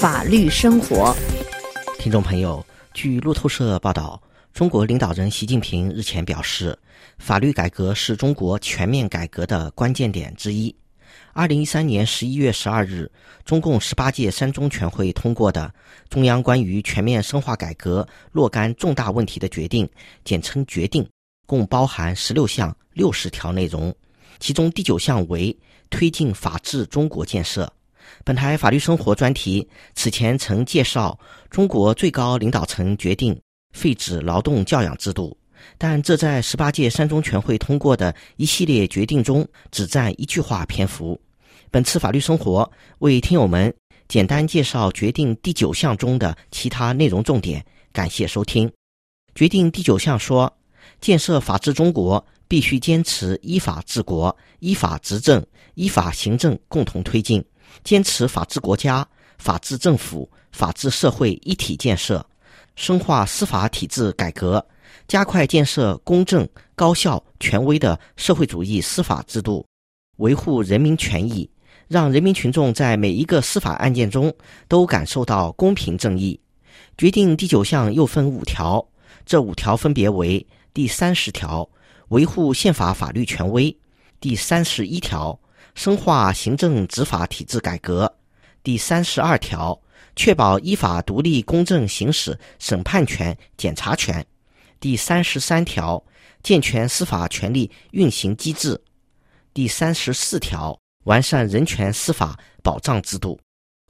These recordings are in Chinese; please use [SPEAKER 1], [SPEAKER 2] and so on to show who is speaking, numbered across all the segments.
[SPEAKER 1] 法律生活。
[SPEAKER 2] 听众朋友，据路透社报道，中国领导人习近平日前表示，法律改革是中国全面改革的关键点之一。二零一三年十一月十二日，中共十八届三中全会通过的《中央关于全面深化改革若干重大问题的决定》（简称“决定”），共包含十六项六十条内容，其中第九项为推进法治中国建设。本台法律生活专题此前曾介绍，中国最高领导层决定废止劳动教养制度，但这在十八届三中全会通过的一系列决定中只占一句话篇幅。本次法律生活为听友们简单介绍决定第九项中的其他内容重点，感谢收听。决定第九项说，建设法治中国必须坚持依法治国、依法执政、依法行政共同推进。坚持法治国家、法治政府、法治社会一体建设，深化司法体制改革，加快建设公正、高效、权威的社会主义司法制度，维护人民权益，让人民群众在每一个司法案件中都感受到公平正义。决定第九项又分五条，这五条分别为：第三十条，维护宪法法律权威；第三十一条。深化行政执法体制改革，第三十二条，确保依法独立公正行使审判权、检察权；第三十三条，健全司法权力运行机制；第三十四条，完善人权司法保障制度，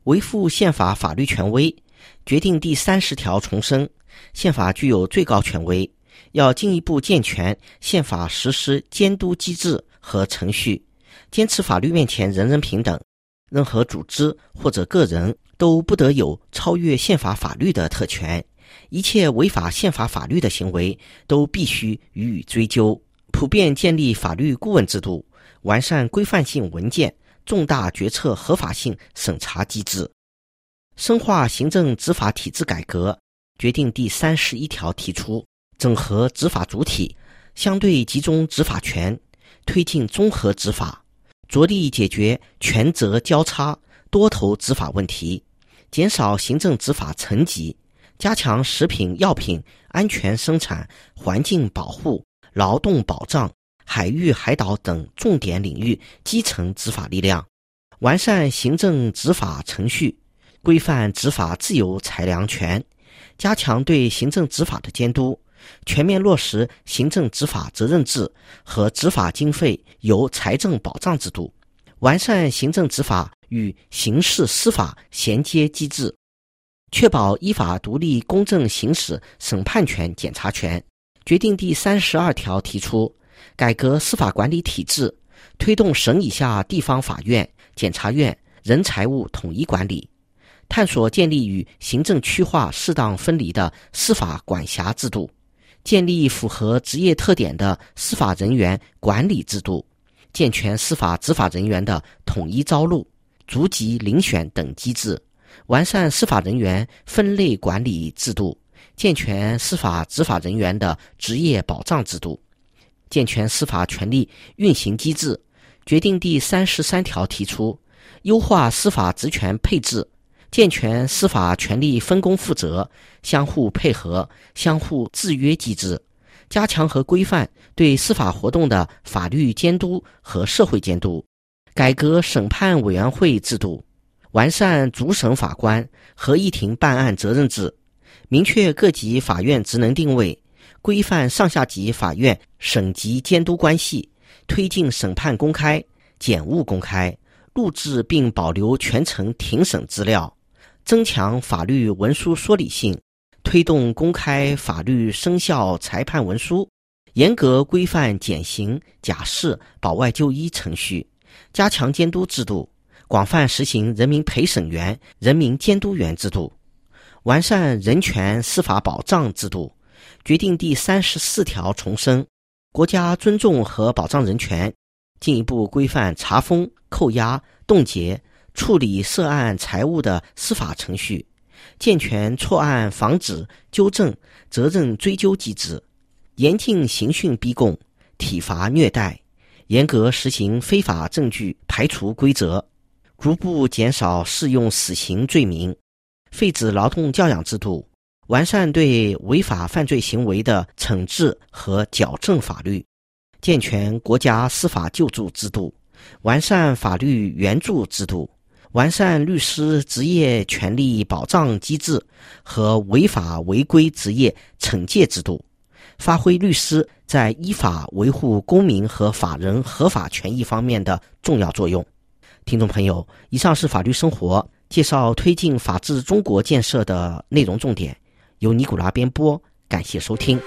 [SPEAKER 2] 维护宪法法律权威。决定第三十条重申，宪法具有最高权威，要进一步健全宪法实施监督机制和程序。坚持法律面前人人平等，任何组织或者个人都不得有超越宪法法律的特权，一切违法宪法法律的行为都必须予以追究。普遍建立法律顾问制度，完善规范性文件重大决策合法性审查机制，深化行政执法体制改革。决定第三十一条提出，整合执法主体，相对集中执法权，推进综合执法。着力解决权责交叉、多头执法问题，减少行政执法层级，加强食品药品安全生产、环境保护、劳动保障、海域海岛等重点领域基层执法力量，完善行政执法程序，规范执法自由裁量权，加强对行政执法的监督，全面落实行政执法责任制和执法经费由财政保障制度。完善行政执法与刑事司法衔接机制，确保依法独立公正行使审判权、检察权。决定第三十二条提出，改革司法管理体制，推动省以下地方法院、检察院人财物统一管理，探索建立与行政区划适当分离的司法管辖制度，建立符合职业特点的司法人员管理制度。健全司法执法人员的统一招录、逐级遴选等机制，完善司法人员分类管理制度，健全司法执法人员的职业保障制度，健全司法权力运行机制。决定第三十三条提出，优化司法职权配置，健全司法权力分工负责、相互配合、相互制约机制。加强和规范对司法活动的法律监督和社会监督，改革审判委员会制度，完善主审法官合议庭办案责任制，明确各级法院职能定位，规范上下级法院审级监督关系，推进审判公开、检务公开，录制并保留全程庭审资料，增强法律文书说理性。推动公开法律生效裁判文书，严格规范减刑、假释、保外就医程序，加强监督制度，广泛实行人民陪审员、人民监督员制度，完善人权司法保障制度。决定第三十四条重申，国家尊重和保障人权，进一步规范查封、扣押、冻结、处理涉案财物的司法程序。健全错案防止、纠正、责任追究机制，严禁刑讯逼供、体罚虐待，严格实行非法证据排除规则，逐步减少适用死刑罪名，废止劳动教养制度，完善对违法犯罪行为的惩治和矫正法律，健全国家司法救助制度，完善法律援助制度，完善律师职业权利保障机制和违法违规职业惩戒制度，发挥律师在依法维护公民和法人合法权益方面的重要作用。听众朋友，以上是法律生活。介绍推进法治中国建设的内容重点，由尼古拉编播，感谢收听。